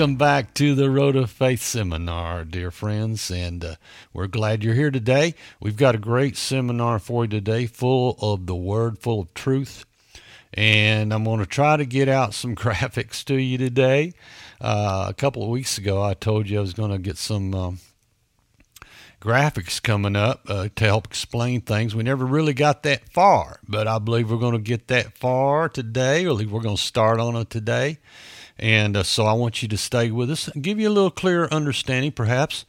Welcome back to the Road of Faith seminar, dear friends, and uh, we're glad you're here today. We've got a great seminar for you today, full of the Word, full of truth, and I'm going to try to get out some graphics to you today. Uh, a couple of weeks ago, I told you I was going to get some. Um, graphics coming up uh, to help explain things. We never really got that far, but I believe we're going to get that far today, or at least we're going to start on it today. And uh, so I want you to stay with us give you a little clearer understanding, perhaps,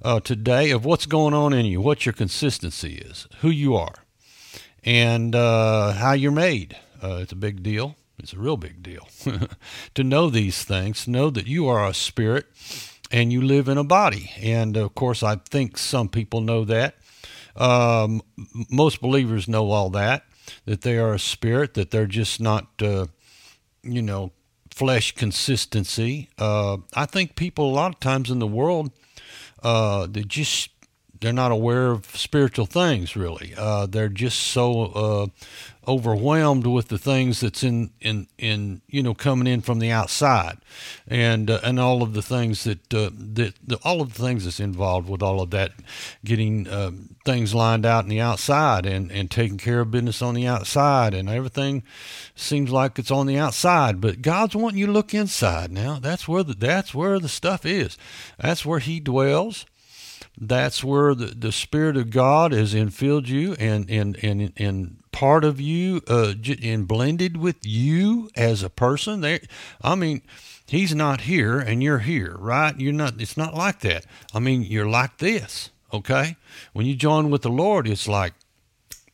uh, today of what's going on in you, what your consistency is, who you are, and uh, how you're made. Uh, it's a big deal. It's a real big deal to know these things, know that you are a spirit and you live in a body. And of course, I think some people know that. Um, most believers know all that, that they are a spirit, that they're just not, uh, you know, flesh consistency. Uh, I think people a lot of times in the world, uh, they just they're not aware of spiritual things really. Uh, they're just so uh, overwhelmed with the things that's in in in you know coming in from the outside, and uh, and all of the things that uh, that the, all of the things that's involved with all of that, getting um, things lined out in the outside and and taking care of business on the outside, and everything seems like it's on the outside, but God's wanting you to look inside now. That's where the that's where the stuff is. That's where He dwells that's where the, the Spirit of God has infilled you and, and, and, and part of you uh, and blended with you as a person. There, I mean, He's not here and you're here, right? You're not, it's not like that. I mean, you're like this, okay? When you join with the Lord, it's like,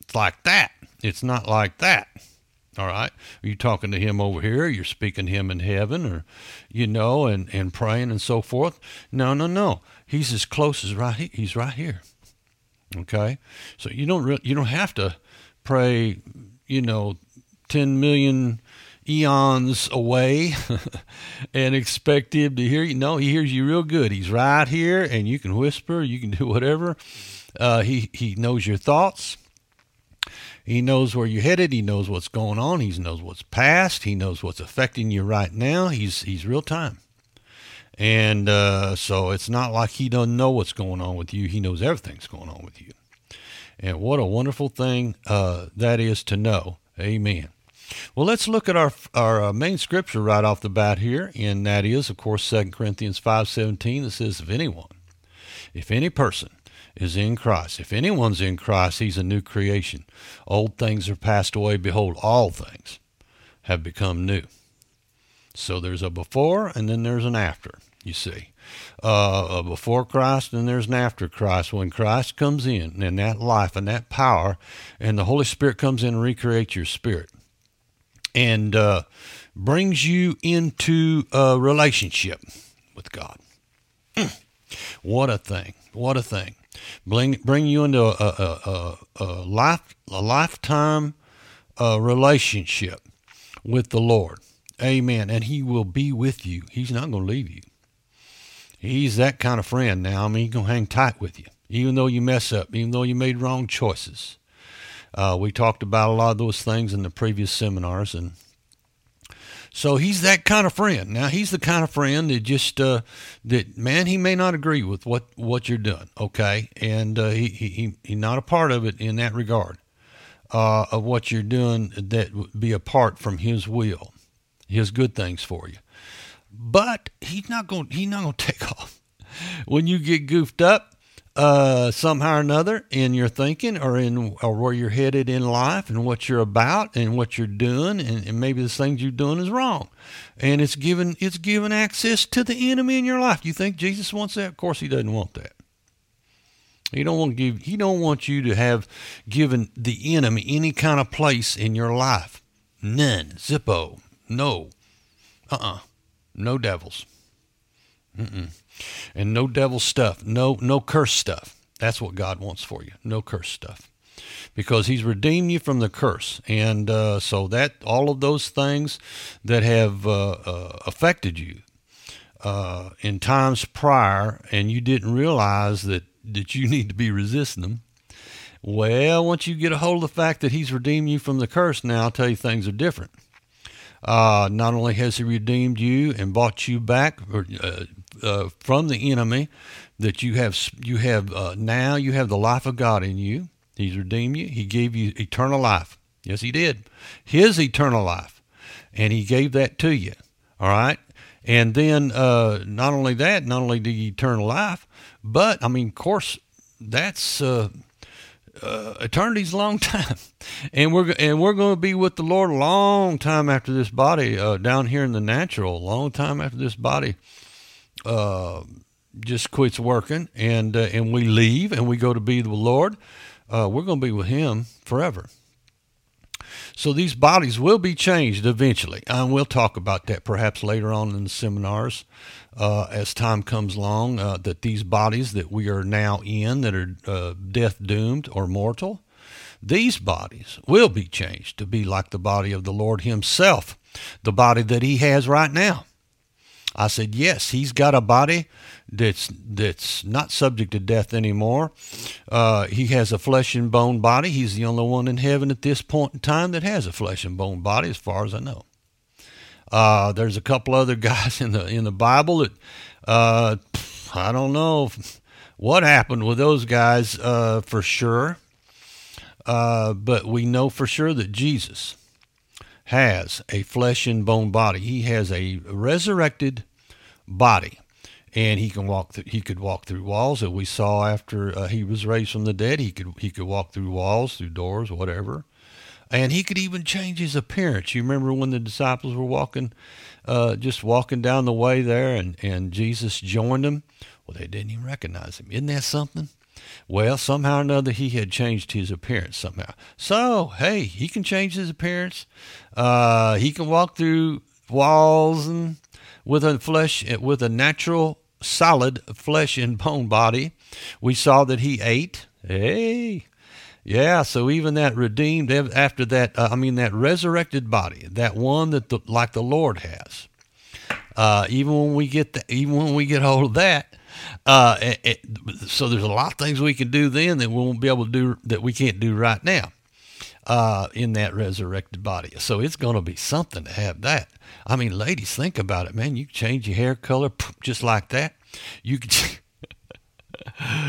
it's like that. It's not like that. All right. Are you talking to him over here? You're speaking to him in heaven or, you know, and, and praying and so forth. No, no, no. He's as close as right. He, he's right here. Okay. So you don't re- you don't have to pray, you know, 10 million eons away and expect him to hear you. No, he hears you real good. He's right here and you can whisper, you can do whatever. Uh, he, he knows your thoughts. He knows where you're headed. He knows what's going on. He knows what's past. He knows what's affecting you right now. He's he's real time, and uh, so it's not like he doesn't know what's going on with you. He knows everything's going on with you, and what a wonderful thing uh, that is to know. Amen. Well, let's look at our our uh, main scripture right off the bat here, and that is, of course, Second Corinthians five seventeen. That says, "If anyone, if any person." is in Christ. If anyone's in Christ, he's a new creation. Old things are passed away. Behold, all things have become new. So there's a before and then there's an after, you see. Uh, before Christ and there's an after Christ. When Christ comes in and that life and that power, and the Holy Spirit comes in and recreates your spirit and uh, brings you into a relationship with God. what a thing. What a thing bring bring you into a a, a, a life a lifetime uh, relationship with the Lord. Amen. And He will be with you. He's not going to leave you. He's that kind of friend now. I mean, He's going to hang tight with you, even though you mess up, even though you made wrong choices. Uh, we talked about a lot of those things in the previous seminars, and so he's that kind of friend. Now he's the kind of friend that just uh, that man he may not agree with what what you're doing, okay, and uh, he he he's not a part of it in that regard uh, of what you're doing that would be apart from his will, his good things for you. But he's not going he's not going to take off. When you get goofed up uh, somehow or another in your thinking or in or where you're headed in life and what you're about and what you're doing and, and maybe the things you're doing is wrong. And it's given it's given access to the enemy in your life. You think jesus wants that? Of course he doesn't want that. He don't want give he don't want you to have given the enemy any kind of place in your life. None. Zippo. No. Uh-uh no devils Mm-mm. And no devil stuff, no no curse stuff. That's what God wants for you. No curse stuff. Because he's redeemed you from the curse. And uh, so that all of those things that have uh, uh, affected you uh, in times prior and you didn't realize that, that you need to be resisting them, well, once you get a hold of the fact that he's redeemed you from the curse now, I'll tell you things are different. Uh, not only has He redeemed you and bought you back or, uh, uh, from the enemy, that you have you have uh, now you have the life of God in you. He's redeemed you. He gave you eternal life. Yes, He did. His eternal life, and He gave that to you. All right. And then uh, not only that, not only the eternal life, but I mean, of course, that's uh, eternity's a long time, and we're and we're going to be with the Lord a long time after this body uh, down here in the natural, a long time after this body uh, just quits working, and uh, and we leave and we go to be the Lord. Uh, we're going to be with Him forever. So these bodies will be changed eventually, and we'll talk about that perhaps later on in the seminars uh, as time comes along. Uh, that these bodies that we are now in, that are uh, death doomed or mortal, these bodies will be changed to be like the body of the Lord Himself, the body that He has right now. I said, yes, He's got a body that's that's not subject to death anymore. Uh, he has a flesh and bone body. He's the only one in heaven at this point in time that has a flesh and bone body, as far as I know. Uh, there's a couple other guys in the in the Bible that uh, I don't know what happened with those guys uh, for sure, uh, but we know for sure that Jesus has a flesh and bone body. He has a resurrected body and he can walk through, he could walk through walls that we saw after uh, he was raised from the dead he could he could walk through walls through doors whatever. And he could even change his appearance. You remember when the disciples were walking uh, just walking down the way there and and jesus joined them? Well they didn't even recognize him. Isn't that something well somehow or another he had changed his appearance somehow so hey he can change his appearance uh, he can walk through walls and with a flesh with a natural solid flesh and bone body. We saw that he ate. Hey, yeah. So even that redeemed after that, uh, I mean that resurrected body, that one that the, like the Lord has. Uh, even when we get the, even when we get hold of that, uh, it, it, so there's a lot of things we can do then that we won't be able to do that we can't do right now uh, in that resurrected body. So it's going to be something to have that. I mean, ladies, think about it, man. You can change your hair color just like that. You can.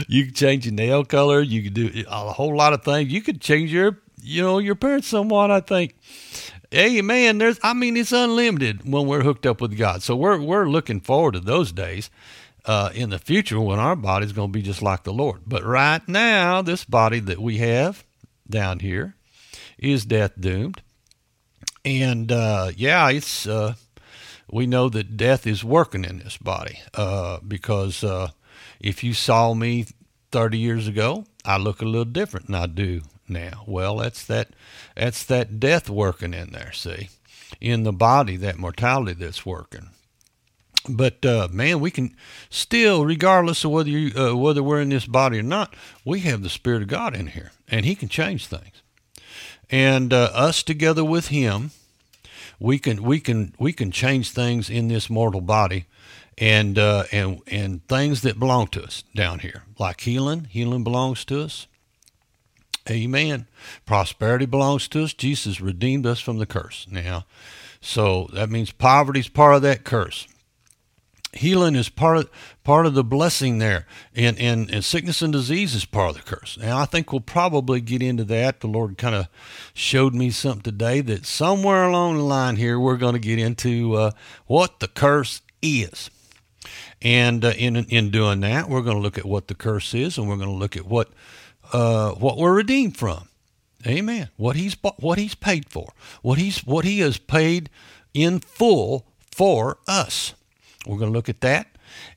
you can change your nail color. You can do a whole lot of things. You could change your, you know, your appearance somewhat. I think. Hey man, there's I mean it's unlimited when we're hooked up with God. So we're we're looking forward to those days uh, in the future when our body's going to be just like the Lord. But right now, this body that we have down here is death doomed. And uh, yeah, it's uh, we know that death is working in this body uh, because uh, if you saw me 30 years ago, I look a little different than I do now. Well, that's that that's that death working in there. See, in the body, that mortality that's working. But uh, man, we can still, regardless of whether you uh, whether we're in this body or not, we have the Spirit of God in here, and He can change things. And uh, us together with him we can we can we can change things in this mortal body and uh, and and things that belong to us down here like healing. Healing belongs to us. Amen. Prosperity belongs to us. Jesus redeemed us from the curse. Now so that means poverty is part of that curse healing is part of part of the blessing there. And, and and sickness and disease is part of the curse. And i think we'll probably get into that. The lord kind of showed me something today that somewhere along the line here we're going to get into uh, what the curse is. And uh, in in doing that we're going to look at what the curse is and we're going to look at what uh, what we're redeemed from. Amen. What he's what he's paid for. What he's what he has paid in full for us we're going to look at that.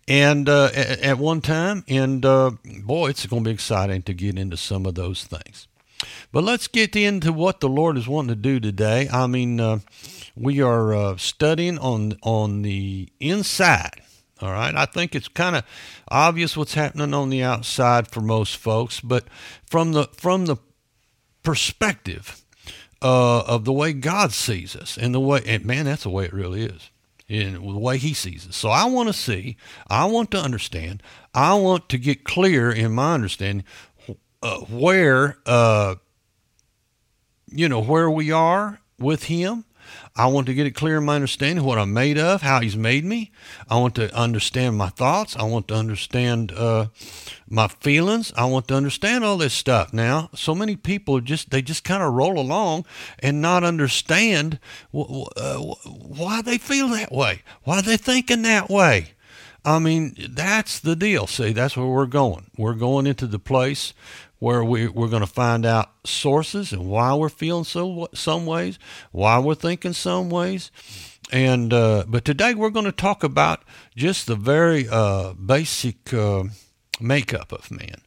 And uh, at, one time, and uh, boy, it's going to be exciting to get into some of those things. But let's get into what the Lord is wanting to do today. I mean, uh, we are uh, studying on on the inside. All right, I think it's kind of obvious what's happening on the outside for most folks, but from the from the perspective uh, of the way God sees us and the way, and man, that's the way it really is in the way he sees it. So I want to see, I want to understand, I want to get clear in my understanding uh, where, uh, you know, where we are with him I want to get it clear in my understanding what I'm made of, how He's made me. I want to understand my thoughts. I want to understand uh, my feelings. I want to understand all this stuff. Now, so many people just they just kind of roll along and not understand w- uh, why they feel that way, why they're thinking that way. I mean, that's the deal. See, that's where we're going. We're going into the place where we, we're going to find out sources and why we're feeling so some ways, why we're thinking some ways. And uh, but today we're going to talk about just the very uh, basic uh, makeup of man,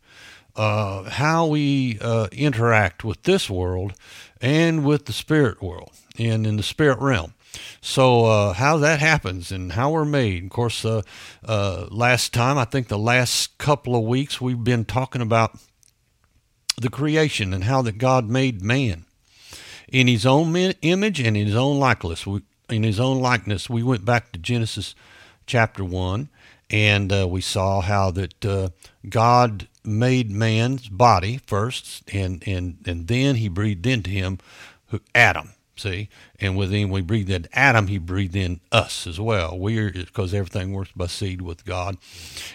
uh, how we uh, interact with this world and with the spirit world and in the spirit realm. So uh, how that happens and how we're made. Of course, uh, uh, last time I think the last couple of weeks we've been talking about the creation and how that God made man in His own image and in His own likeness. We, in His own likeness, we went back to Genesis chapter one, and uh, we saw how that uh, God made man's body first, and and and then He breathed into him Adam. See, and within we breathed in Adam, He breathed in us as well. We're because everything works by seed with God,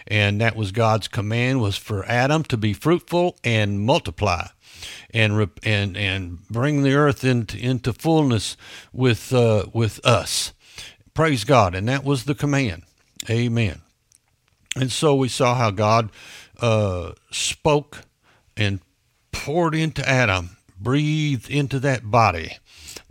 and that was God's command was for Adam to be fruitful and multiply, and and and bring the earth into into fullness with uh, with us. Praise God, and that was the command. Amen. And so we saw how God uh, spoke and poured into Adam, breathed into that body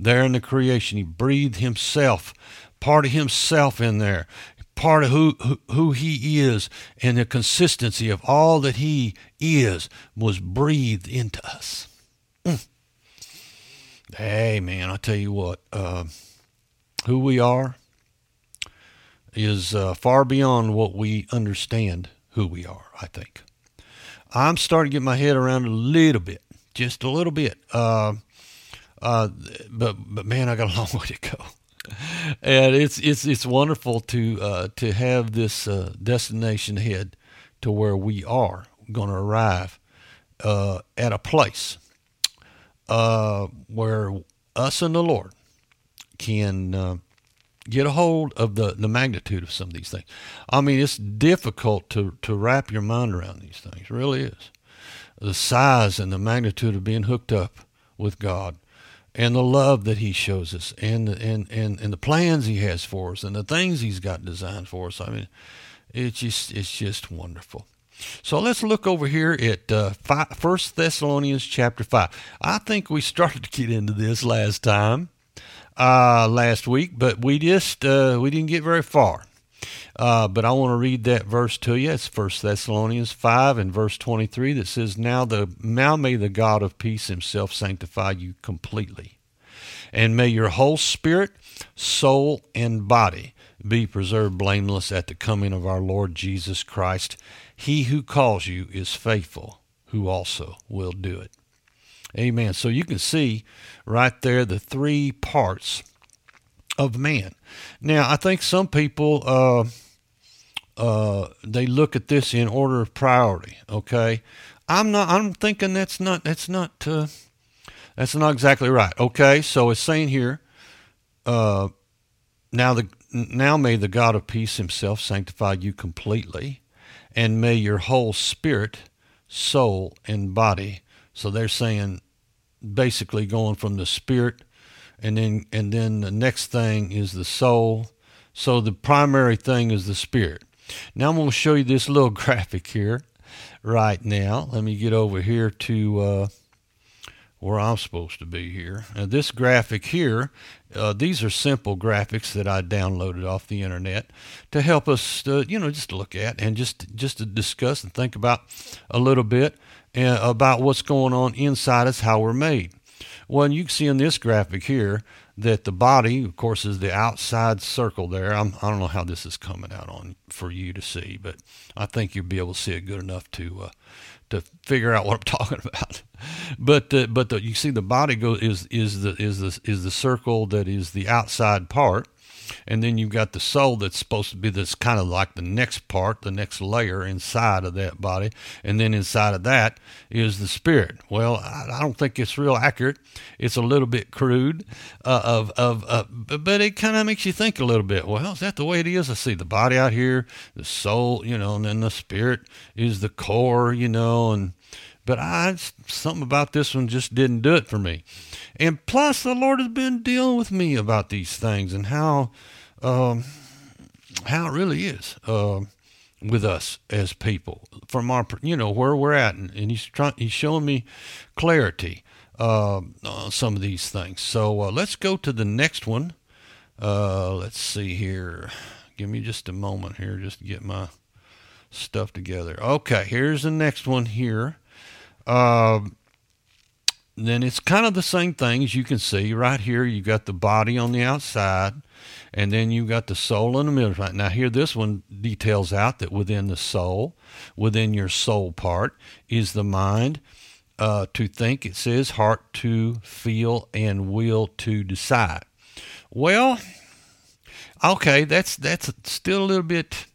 there in the creation. He breathed himself, part of himself in there, part of who, who, who he is, and the consistency of all that he is was breathed into us. Mm. Hey, man, I tell you what, uh, who we are is uh, far beyond what we understand who we are, I think. I'm starting to get my head around a little bit, just a little bit. Uh, uh, but but man, I got a long way to go, and it's it's it's wonderful to uh, to have this uh, destination ahead to where we are going to arrive uh, at a place uh, where us and the Lord can uh, get a hold of the, the magnitude of some of these things. I mean, it's difficult to, to wrap your mind around these things. It really is. The size and the magnitude of being hooked up with God and the love that he shows us and and and, and the plans he has for us and the things he's got designed for us. I mean, it's just it's just wonderful. So let's look over here at uh, First Thessalonians chapter five. I think we started to get into this last time, uh, last week, but we just uh, we didn't get very far. Uh, but I want to read that verse to you. It's First Thessalonians 5 and verse 23 that says, now, the, now may the God of peace himself sanctify you completely. And may your whole spirit, soul, and body be preserved blameless at the coming of our Lord Jesus Christ. He who calls you is faithful, who also will do it. Amen. So you can see right there the three parts of man. Now, I think some people uh, uh, they look at this in order of priority. Okay, I'm not. I'm thinking that's not. That's not. Uh, that's not exactly right. Okay, so it's saying here. Uh, now the now may the God of peace Himself sanctify you completely, and may your whole spirit, soul, and body. So they're saying, basically going from the spirit and then and then the next thing is the soul. So the primary thing is the spirit. Now I'm going to show you this little graphic here right now. Let me get over here to uh, where I'm supposed to be here. Now this graphic here, uh, these are simple graphics that I downloaded off the internet to help us, uh, you know, just look at and just just to discuss and think about a little bit uh, about what's going on inside us, how we're made. Well, you can see in this graphic here that the body, of course, is the outside circle there. I'm, I do not know how this is coming out on for you to see, but I think you'll be able to see it good enough to uh, to figure out what I'm talking about. But uh, but the, you see the body go is is the is the is the circle that is the outside part, and then you've got the soul that's supposed to be this kind of like the next part, the next layer inside of that body, and then inside of that is the spirit. Well, I, don't think it's real accurate. It's a little bit crude, uh, of of uh, but it kind of makes you think a little bit. Well, is that the way it is? I see the body out here, the soul, you know, and then the spirit is the core, you know, and but I something about this one just didn't do it for me. And plus, the Lord has been dealing with me about these things and how um, how it really is uh, with us as people from our you know where we're at, and, and he's trying he's showing me clarity uh, on some of these things. So uh, let's go to the next one. Uh, let's see here. Give me just a moment here, just to get my stuff together. Okay, here's the next one here. Uh, then it's kind of the same thing as you can see right here. You've got the body on the outside, and then you've got the soul in the middle. Right now, here this one details out that within the soul, within your soul part, is the mind uh, to think. It says heart to feel and will to decide. Well, okay, that's that's still a little bit.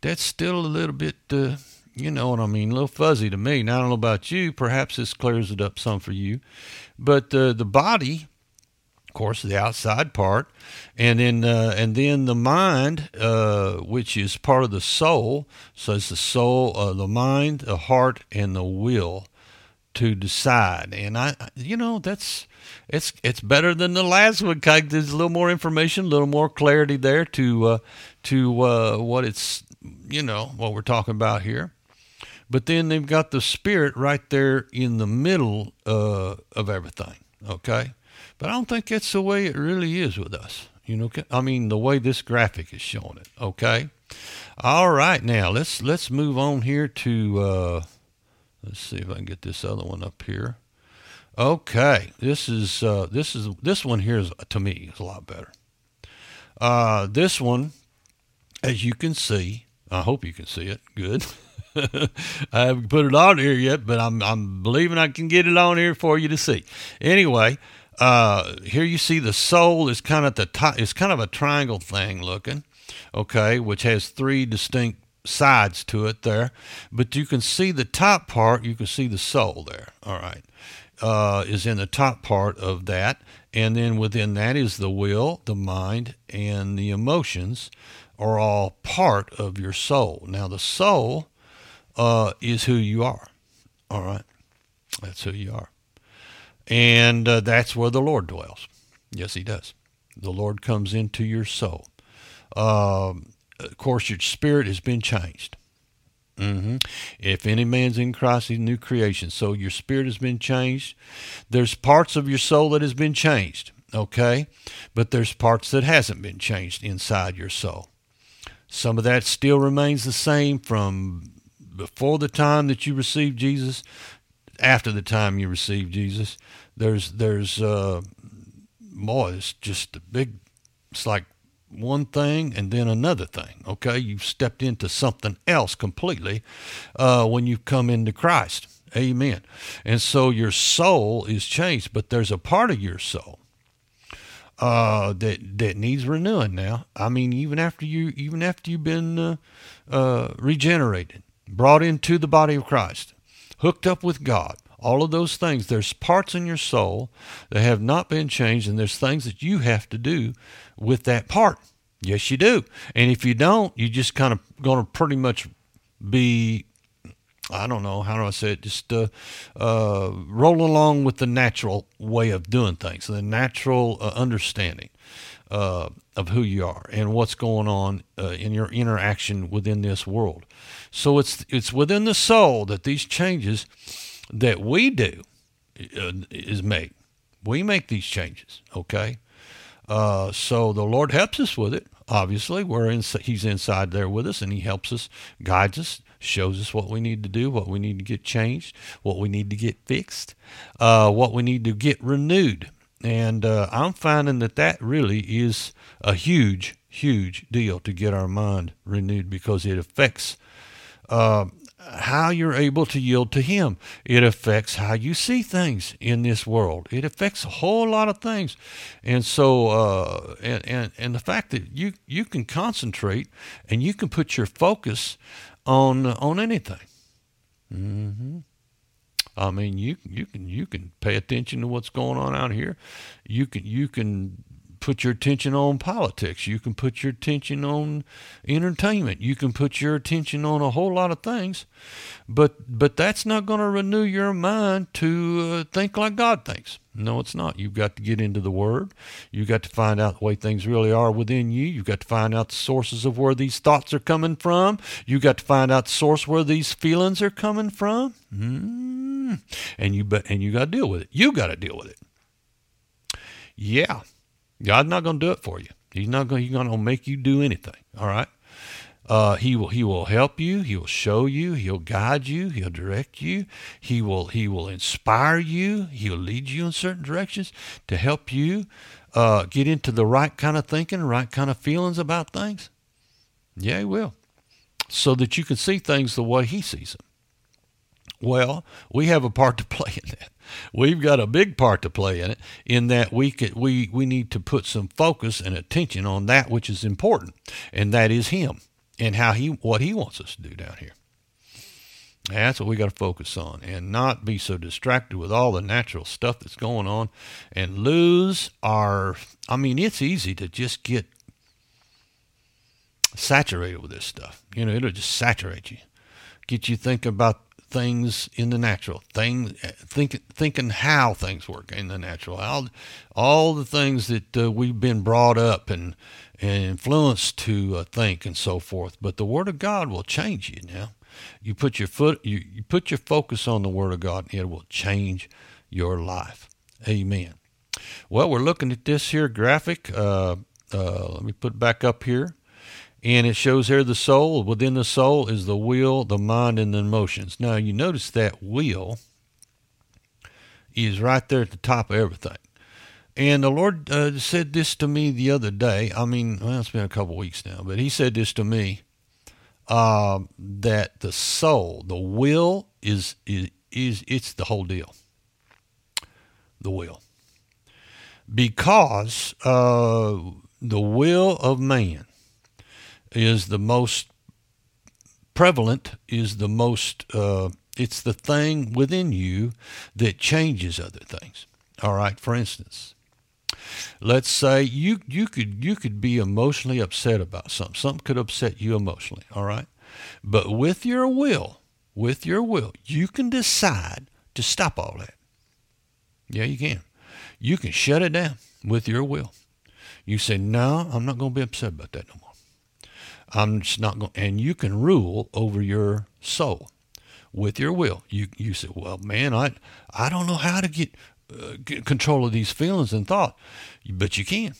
That's still a little bit. Uh, you know what I mean, a little fuzzy to me. Now, I don't know about you. Perhaps this clears it up some for you. But uh, the body, of course, the outside part, and then uh, and then the mind, uh, which is part of the soul. So it's the soul, uh, the mind, the heart, and the will to decide. And I, you know, that's it's it's better than the last one. There's a little more information, a little more clarity there to uh, to uh, what it's you know what we're talking about here. But then they've got the spirit right there in the middle uh, of everything. Okay, but I don't think that's the way it really is with us. You know, I mean the way this graphic is showing it. Okay. All right, now let's let's move on here to uh, let's see if I can get this other one up here. Okay, this is uh, this is this one here is to me is a lot better. Uh, this one, as you can see, I hope you can see it. Good. I haven't put it on here yet, but I'm I'm believing I can get it on here for you to see. Anyway, uh, here you see the soul is kind of the top. It's kind of a triangle thing looking, okay, which has three distinct sides to it there. But you can see the top part. You can see the soul there. All right, uh, is in the top part of that, and then within that is the will, the mind, and the emotions are all part of your soul. Now the soul uh, is who you are. All right. That's who you are. And uh, that's where the Lord dwells. Yes, He does. The Lord comes into your soul. Um, of course, your spirit has been changed. Mm-hmm. If any man's in Christ, he's new creation. So your spirit has been changed. There's parts of your soul that has been changed, okay? But there's parts that hasn't been changed inside your soul. Some of that still remains the same from before the time that you received Jesus, after the time you received Jesus. There's there's uh, boy, it's just a big. It's like one thing and then another thing. Okay, you've stepped into something else completely uh, when you come into Christ. Amen. And so your soul is changed, but there's a part of your soul uh, that that needs renewing. Now, I mean, even after you even after you've been uh, uh, regenerated, brought into the body of Christ, hooked up with God, all of those things. There's parts in your soul that have not been changed, and there's things that you have to do with that part. Yes, you do. And if you don't, you're just kind of going to pretty much be, I don't know, how do I say it, just uh, uh, roll along with the natural way of doing things, the natural uh, understanding uh, of who you are and what's going on uh, in your interaction within this world. So it's it's within the soul that these changes that we do uh, is made. We make these changes, okay? Uh, so the Lord helps us with it. Obviously, we're in, He's inside there with us, and He helps us, guides us, shows us what we need to do, what we need to get changed, what we need to get fixed, uh, what we need to get renewed. And uh, I'm finding that that really is a huge, huge deal to get our mind renewed because it affects uh, how you're able to yield to Him. It affects how you see things in this world. It affects a whole lot of things, and so uh, and, and and the fact that you you can concentrate and you can put your focus on on anything. Mm-hmm. I mean, you you can you can pay attention to what's going on out here. You can you can put your attention on politics. You can put your attention on entertainment. You can put your attention on a whole lot of things, but but that's not going to renew your mind to uh, think like God thinks. No, it's not. You've got to get into the Word. You've got to find out the way things really are within you. You've got to find out the sources of where these thoughts are coming from. You've got to find out the source where these feelings are coming from. Mm. And you but and you got to deal with it. You got to deal with it. Yeah, God's not going to do it for you. He's not going. He's going to make you do anything. All right. Uh, he will he will help you. He will show you. He'll guide you. He'll direct you. He will he will inspire you. He'll lead you in certain directions to help you uh, get into the right kind of thinking, right kind of feelings about things. Yeah, he will, so that you can see things the way he sees them. Well, we have a part to play in that. We've got a big part to play in it, in that we could, we we need to put some focus and attention on that which is important, and that is Him and how He what He wants us to do down here. That's what we got to focus on, and not be so distracted with all the natural stuff that's going on, and lose our. I mean, it's easy to just get saturated with this stuff. You know, it'll just saturate you, get you thinking about things in the natural, thing, think, thinking how things work in the natural, all, all the things that uh, we've been brought up and, and influenced to uh, think and so forth. But the Word of God will change you now. You put your foot, you, you put your focus on the Word of God, and it will change your life. Amen. Well, we're looking at this here graphic. Uh, uh let me put back up here. And it shows here the soul. Within the soul is the will, the mind, and the emotions. Now, you notice that will is right there at the top of everything. And the Lord uh, said this to me the other day. I mean, well, it's been a couple weeks now, but He said this to me uh, that the soul, the will, is, is is it's the whole deal. The will, because uh, the will of man is the most prevalent, is the most, uh, it's the thing within you that changes other things. All right, for instance, let's say you, you could you could be emotionally upset about something. Something could upset you emotionally, all right? But with your will, with your will, you can decide to stop all that. Yeah, you can. You can shut it down with your will. You say, no, I'm not going to be upset about that no. I'm just not going. And you can rule over your soul with your will. You you say, well, man, I I don't know how to get, uh, get control of these feelings and thought, but you can.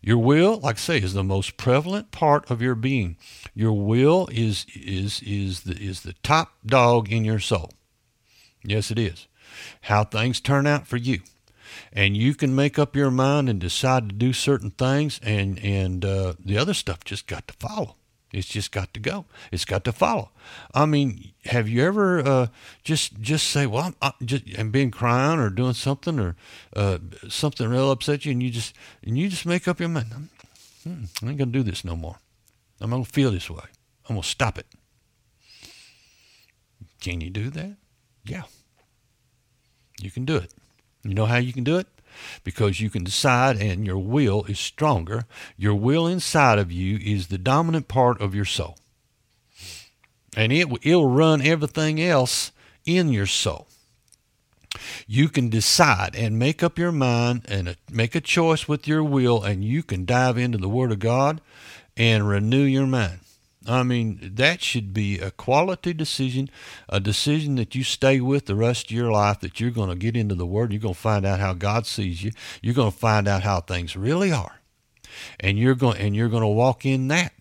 Your will, like I say, is the most prevalent part of your being. Your will is is is the is the top dog in your soul. Yes, it is. How things turn out for you and you can make up your mind and decide to do certain things and and uh, the other stuff just got to follow it's just got to go. It's got to follow. I mean, have you ever uh, just just say, "Well, I'm, I'm just and being crying or doing something or uh, something real upset you," and you just and you just make up your mind, hmm, "I ain't gonna do this no more. I'm gonna feel this way. I'm gonna stop it." Can you do that? Yeah, you can do it. You know how you can do it? Because you can decide and your will is stronger. Your will inside of you is the dominant part of your soul. And it it'll run everything else in your soul. You can decide and make up your mind and make a choice with your will and you can dive into the word of God and renew your mind. I mean, that should be a quality decision, a decision that you stay with the rest of your life, that you're going to get into the Word, you're going to find out how God sees you, you're going to find out how things really are. And you're going and you're going to walk in that.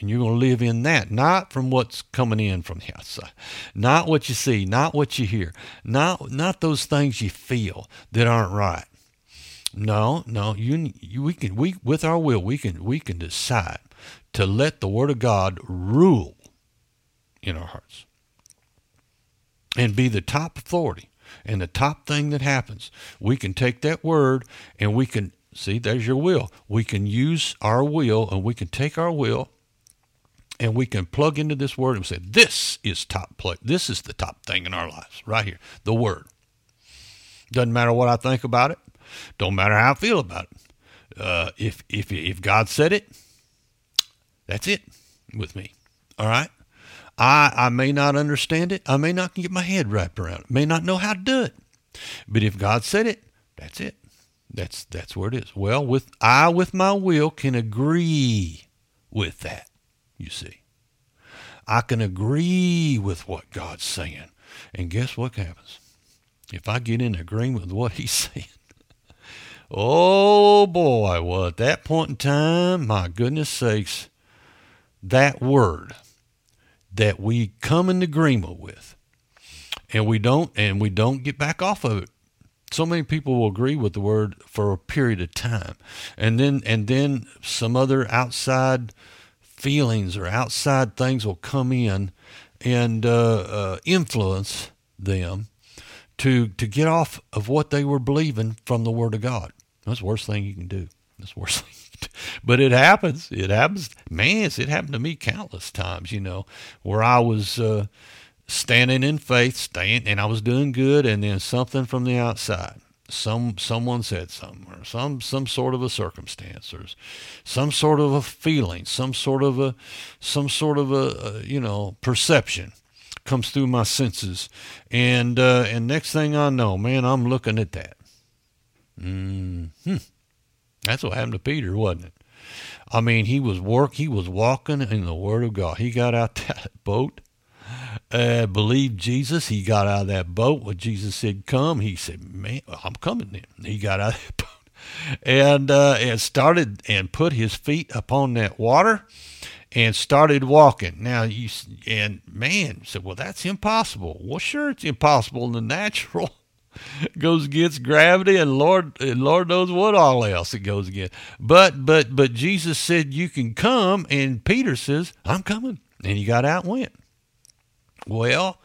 And you're going to live in that, not from what's coming in from the outside, not what you see, not what you hear, not not those things you feel that aren't right. No, no, you, you we can we with our will we can we can decide to let the Word of God rule in our hearts. and be the top authority and the top thing that happens. We can take that word and we can see there's your will. We can use our will and we can take our will and we can plug into this word and say this is top play. This is the top thing in our lives right here. The word. Doesn't matter what I think about it. Don't matter how I feel about it. Uh, if if if God said it, that's it with me. All right. I I may not understand it. I may not get my head wrapped around it. May not know how to do it. But if God said it, that's it. That's that's where it is. Well, with I with my will can agree with that. You see. I can agree with what God's saying. And guess what happens? If I get in agreement with what he's saying, oh boy, well, at that point in time, my goodness sakes, that word that we come in agreement with and we don't and we don't get back off of it so many people will agree with the word for a period of time and then and then some other outside feelings or outside things will come in and uh, uh, influence them to to get off of what they were believing from the Word of God. That's the worst thing you can do. Worst thing. But it happens. It happens. Man, it happened to me countless times. You know, where I was uh, standing in faith, staying, and I was doing good, and then something from the outside some someone said something or some some sort of a circumstance or some sort of a feeling some sort of a some sort of a, a you know perception comes through my senses and uh, and next thing I know man I'm looking at that hmm that's what happened to Peter wasn't it I mean he was work he was walking in the word of God he got out that boat uh, believed Jesus. He got out of that boat when Jesus said, "Come." He said, "Man, I'm coming." Then he got out of that boat and uh, and started and put his feet upon that water and started walking. Now you and man said, "Well, that's impossible." Well, sure, it's impossible in the natural. goes against gravity and Lord and Lord knows what all else it goes against. But but but Jesus said you can come and Peter says, I'm coming. And he got out and went. Well,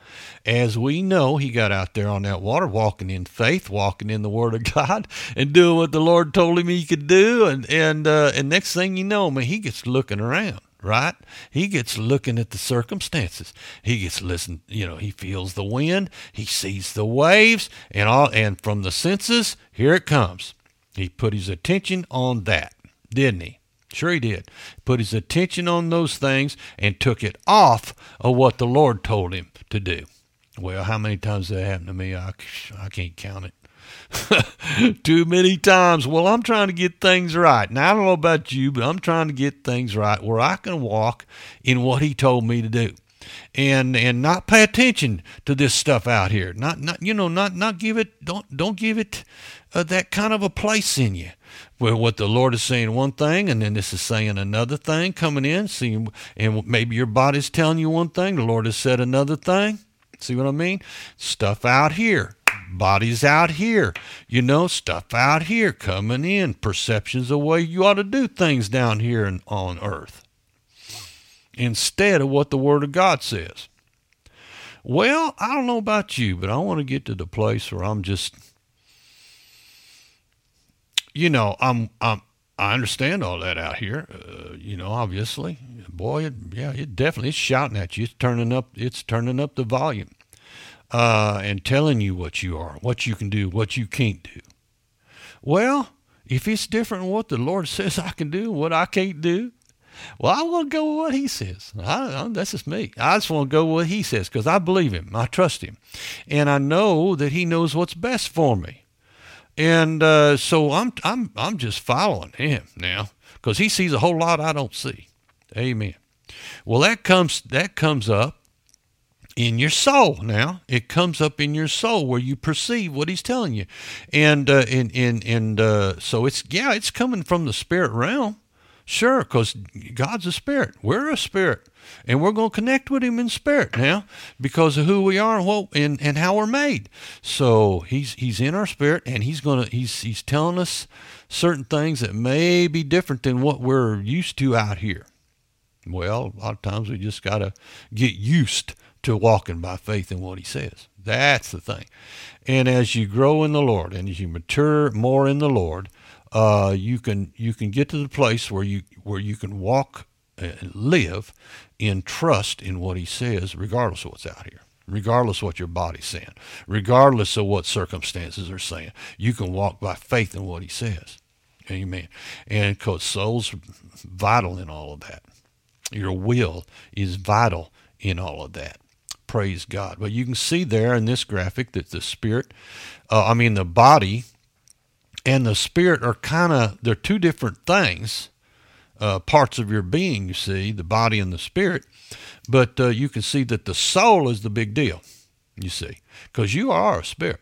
as we know, he got out there on that water, walking in faith, walking in the Word of God, and doing what the Lord told him he could do. And and uh, and next thing you know, man, he gets looking around. Right? He gets looking at the circumstances. He gets listen. You know, he feels the wind. He sees the waves, and all. And from the senses, here it comes. He put his attention on that, didn't he? Sure, he did. Put his attention on those things and took it off of what the Lord told him to do. Well, how many times that happened to me? I, I can't count it. Too many times. Well, I'm trying to get things right. Now, I don't know about you, but I'm trying to get things right where I can walk in what he told me to do. And and not pay attention to this stuff out here. Not not you know not not give it don't don't give it uh, that kind of a place in you where what the Lord is saying one thing and then this is saying another thing coming in. See, and maybe your body's telling you one thing, the Lord has said another thing. See what I mean? Stuff out here. Bodies out here, you know, stuff out here coming in, perceptions of way you ought to do things down here and on earth instead of what the Word of God says. Well, I don't know about you, but I want to get to the place where I'm just you know, I'm, I'm, I understand all that out here. Uh, you know, obviously, boy, it, yeah, it definitely it's shouting at you. It's turning up. It's turning up the volume, uh, and telling you what you are, what you can do, what you can't do. Well, if it's different than what the Lord says I can do, what I can't do, well, I want to go with what He says. I, I, that's just me. I just want to go with what He says because I believe Him. I trust Him, and I know that He knows what's best for me. And uh, so I'm I'm I'm just following him now because he sees a whole lot I don't see. Amen. Well, that comes that comes up in your soul now. It comes up in your soul where you perceive what he's telling you, and uh, and and and uh, so it's yeah, it's coming from the spirit realm. Sure, because God's a spirit. We're a spirit. And we're going to connect with him in spirit now because of who we are and what and, and how we're made. So he's he's in our spirit and he's gonna he's he's telling us certain things that may be different than what we're used to out here. Well, a lot of times we just gotta get used to walking by faith in what he says. That's the thing. And as you grow in the Lord and as you mature more in the Lord, uh, you can you can get to the place where you where you can walk and live in trust in what He says, regardless of what's out here, regardless of what your body's saying, regardless of what circumstances are saying. You can walk by faith in what He says. Amen. And because soul's vital in all of that. Your will is vital in all of that. Praise God. But you can see there in this graphic that the spirit, uh, I mean, the body and the spirit are kind of, they're two different things, uh, parts of your being, you see, the body and the spirit. But uh, you can see that the soul is the big deal, you see, because you are a spirit.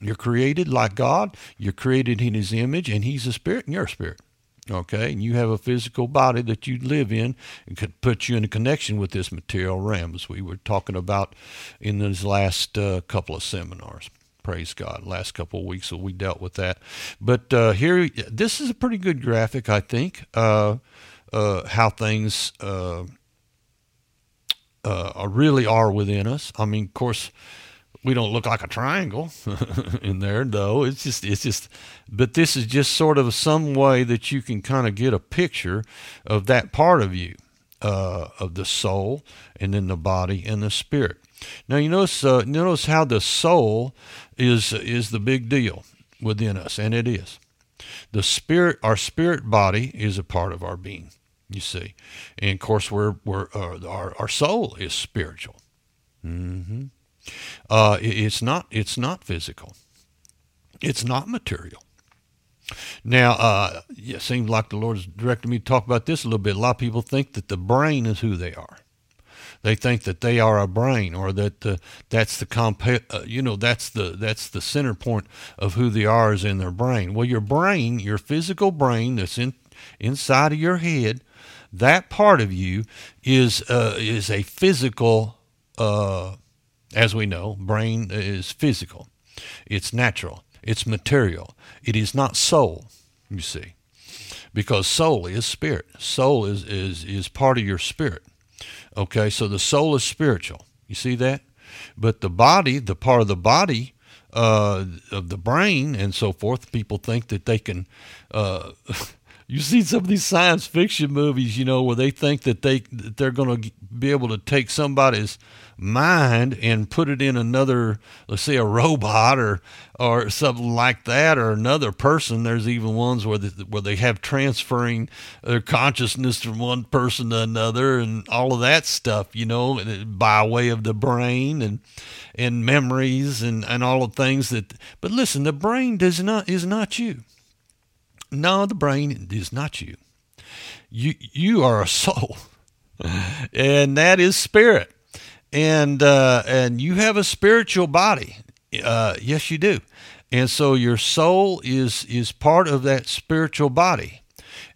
You're created like God. You're created in His image, and He's a spirit, and you're a spirit. Okay, and you have a physical body that you live in and could put you in a connection with this material realm, as we were talking about in these last uh, couple of seminars. Praise God. Last couple of weeks we dealt with that. But uh, here, this is a pretty good graphic, I think, uh, uh how things uh, uh, really are within us. I mean, of course, we don't look like a triangle. In there though it's just it's just but this is just sort of some way that you can kind of get a picture of that part of you uh, of the soul and then the body and the spirit. Now you notice uh, notice how the soul is is the big deal within us and it is. The spirit our spirit body is a part of our being you see. And of course we're, we're uh, our, our soul is spiritual. Mm-hmm. Uh, it's not. It's not physical. It's not material. Now, uh, it seems like the Lord's directed me to talk about this a little bit. A lot of people think that the brain is who they are. They think that they are a brain, or that uh, that's the comp- uh, you know that's the that's the center point of who they are is in their brain. Well, your brain, your physical brain that's in inside of your head, that part of you is uh, is a physical uh, as we know, brain is physical, it's natural, it's material. It is not soul, you see, because soul is spirit. Soul is, is, is part of your spirit. Okay, so the soul is spiritual. You see that? But the body, the part of the body uh, of the brain and so forth, people think that they can. Uh, you see some of these science fiction movies, you know, where they think that they that they're going to be able to take somebody's mind and put it in another, let's say a robot or or something like that, or another person. There's even ones where they, where they have transferring their consciousness from one person to another, and all of that stuff, you know, by way of the brain and and memories and and all of things that. But listen, the brain does not is not you. No, the brain is not you. You you are a soul, and that is spirit and uh, and you have a spiritual body. Uh, yes, you do. And so your soul is is part of that spiritual body,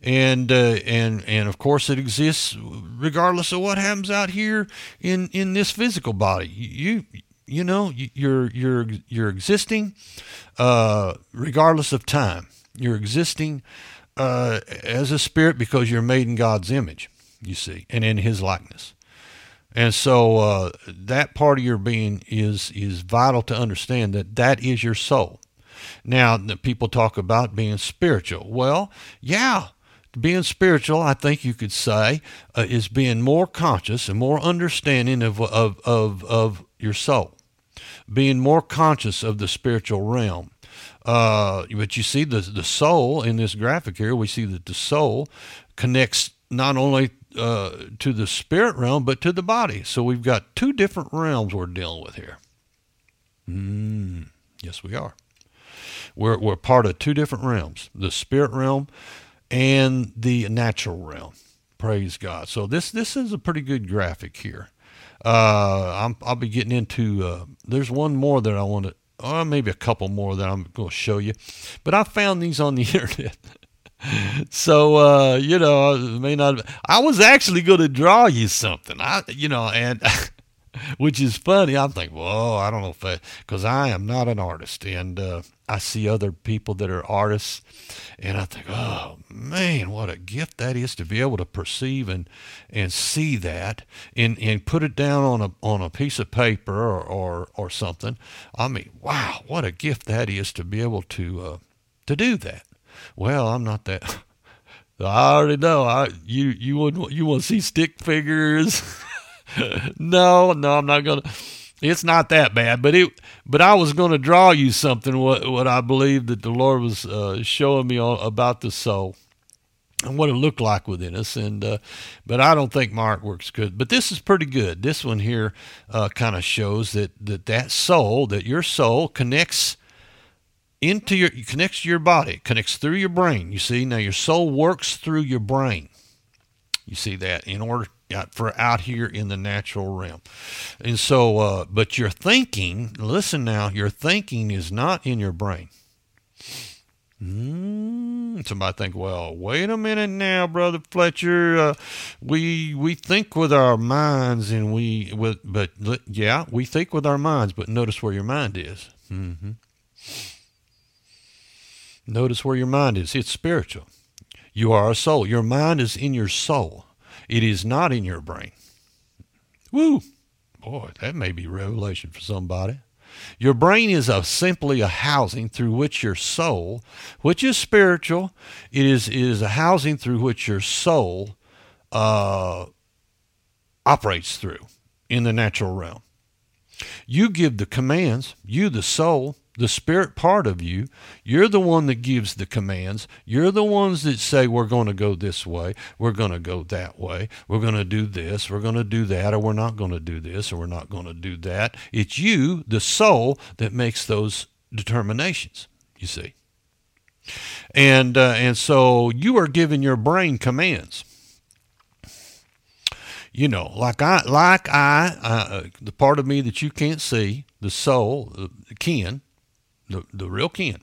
and uh, and and of course it exists regardless of what happens out here in in this physical body. You you know you're you're you're existing uh, regardless of time. You're existing uh, as a spirit because you're made in God's image. You see, and in His likeness. And so uh, that part of your being is is vital to understand that that is your soul. Now, the people talk about being spiritual. Well, yeah, being spiritual, I think you could say, uh, is being more conscious and more understanding of, of, of, of your soul, being more conscious of the spiritual realm. Uh, but you see the, the soul in this graphic here, we see that the soul connects not only uh, to the spirit realm, but to the body. So we've got two different realms we're dealing with here. Mm, yes, we are. We're, we're part of two different realms the spirit realm and the natural realm. Praise God. So this this is a pretty good graphic here. Uh, i will be getting into. Uh, there's one more that I want to, or maybe a couple more that I'm going to show you, but I found these on the internet so uh, you know, may not. I was actually going to draw you something. I, you know, and which is funny. I'm thinking, whoa, I don't know if because I am not an artist, and uh, I see other people that are artists, and I think, oh man, what a gift that is to be able to perceive and and see that, and and put it down on a on a piece of paper or or, or something. I mean, wow, what a gift that is to be able to uh, to do that. Well, I'm not that. I already know. I you you would you want to see stick figures. no, no, I'm not gonna. It's not that bad, but it. But I was going to draw you something. What what I believe that the Lord was uh, showing me all, about the soul and what it looked like within us. And uh, but I don't think my works good. But this is pretty good. This one here uh, kind of shows that that that soul, that your soul connects into your connects to your body, connects through your brain. You see, now your soul works through your brain. You see that in order for out here in the natural realm. And so, uh, but your thinking, listen now, your thinking is not in your brain. Mm, somebody think, well, wait a minute now, brother Fletcher. Uh, we we think with our minds, and we with, but yeah, we think with our minds. But notice where your mind is. Mm-hmm. Notice where your mind is. It's spiritual. You are a soul. Your mind is in your soul. It is not in your brain. Woo! Boy, that may be revelation for somebody. Your brain is a, simply a housing through which your soul, which is spiritual, it is, it is a housing through which your soul uh, operates through in the natural realm. You give the commands, you, the soul, the spirit part of you, you're the one that gives the commands. You're the ones that say, we're going to go this way, we're going to go that way, we're going to do this, we're going to do that, or we're not going to do this, or we're not going to do that. It's you, the soul, that makes those determinations, you see. And, uh, and so you are giving your brain commands you know, like I, like I, uh, the part of me that you can't see, the soul, the Ken, the, the real Ken.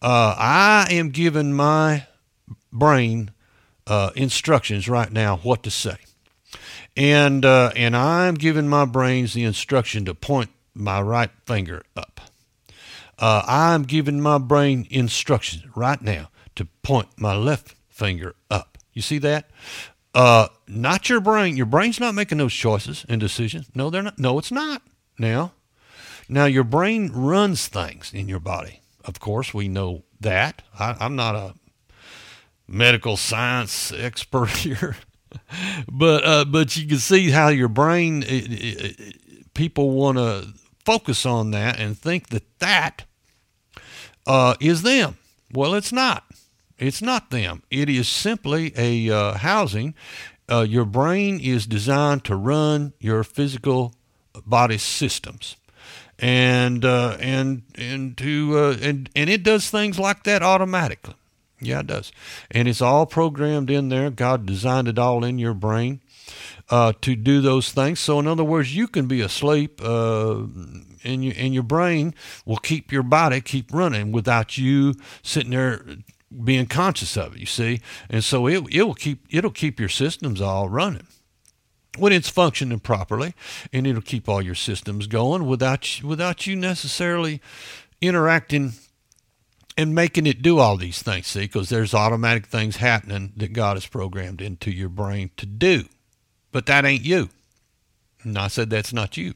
Uh, I am giving my brain uh, instructions right now what to say. And, uh, and I'm giving my brains the instruction to point my right finger up. Uh, I'm giving my brain instructions right now to point my left finger up. You see that? Uh, not your brain. Your brain's not making those choices and decisions. No, they're not. No, it's not. Now, now, your brain runs things in your body. Of course, we know that. I, am not a medical science expert here, but uh, but you can see how your brain. It, it, it, people want to focus on that and think that that uh, is them. Well, it's not. It's not them. It is simply a uh, housing. Uh, your brain is designed to run your physical body systems and uh, and and to uh, and and it does things like that automatically. Yeah, it does, and it's all programmed in there. God designed it all in your brain uh, to do those things. So, in other words, you can be asleep, uh, and you and your brain will keep your body keep running without you sitting there being conscious of it. You see, and so it it will keep it'll keep your systems all running when it's functioning properly, and it'll keep all your systems going without without you necessarily interacting and making it do all these things. See, because there's automatic things happening that God has programmed into your brain to do, but that ain't you. And I said that's not you.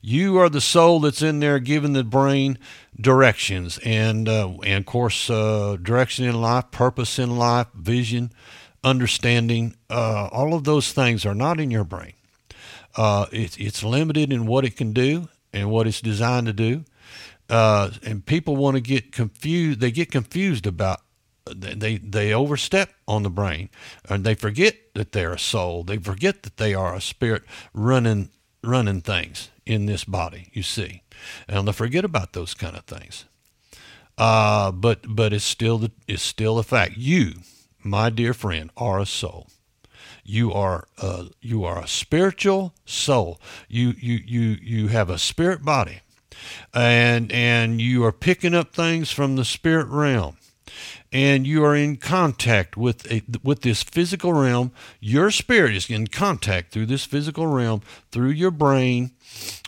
You are the soul that's in there giving the brain directions and uh, and of course uh, direction in life, purpose in life, vision understanding, uh, all of those things are not in your brain. Uh, it, it's limited in what it can do and what it's designed to do. Uh, and people want to get confused. They get confused about they they overstep on the brain, and they forget that they're a soul. They forget that they are a spirit running running things in this body. You see, and they forget about those kind of things. Uh, but but it's still the, it's still a fact. You my dear friend, are a soul. You are a, you are a spiritual soul. You you you you have a spirit body, and and you are picking up things from the spirit realm, and you are in contact with a, with this physical realm. Your spirit is in contact through this physical realm, through your brain,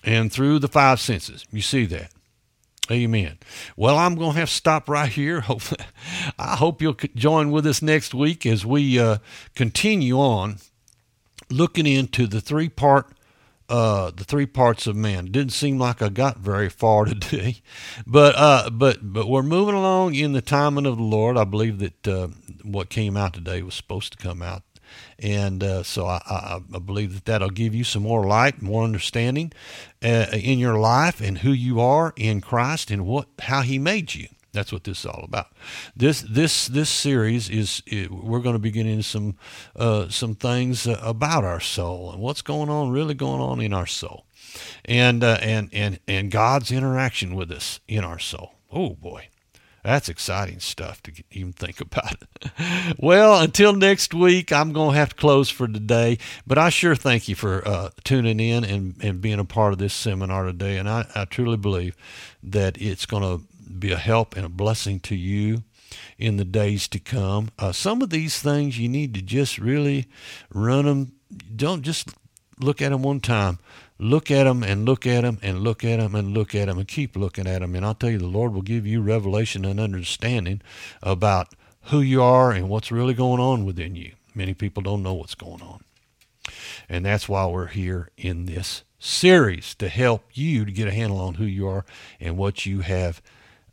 and through the five senses. You see that. Amen. Well, I'm going to have to stop right here. I hope you'll join with us next week as we uh, continue on looking into the three part uh, the three parts of man. Didn't seem like I got very far today, but uh, but but we're moving along in the timing of the Lord. I believe that uh, what came out today was supposed to come out, and uh, so I, I, I, believe that that'll give you some more light, more understanding uh, in your life and who you are in Christ and what how He made you. That's what this is all about. This this this series is it, we're going to be getting some uh, some things uh, about our soul and what's going on, really going on in our soul, and uh, and and and God's interaction with us in our soul. Oh boy, that's exciting stuff to even think about. well, until next week, I'm going to have to close for today. But I sure thank you for uh, tuning in and, and being a part of this seminar today. And I, I truly believe that it's going to be a help and a blessing to you in the days to come. Uh, some of these things you need to just really run them. Don't just look at them one time. Look at them and look at them and look at them and look at them and keep looking at them. And I'll tell you, the Lord will give you revelation and understanding about who you are and what's really going on within you. Many people don't know what's going on. And that's why we're here in this series to help you to get a handle on who you are and what you have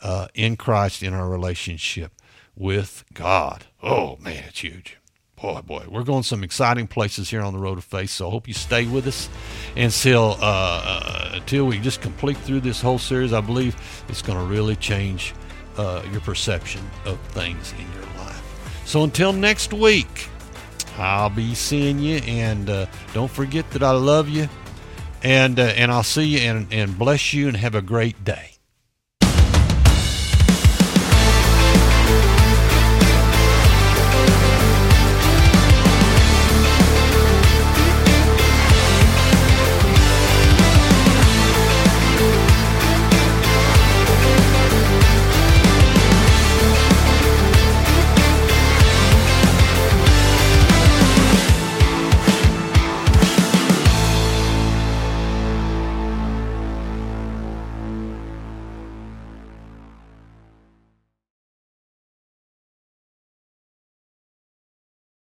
uh, in Christ in our relationship with God. Oh, man, it's huge. Boy, boy, we're going some exciting places here on the road of faith. So I hope you stay with us until uh, uh, until we just complete through this whole series. I believe it's going to really change uh, your perception of things in your life. So until next week, I'll be seeing you, and uh, don't forget that I love you, and uh, and I'll see you and, and bless you, and have a great day.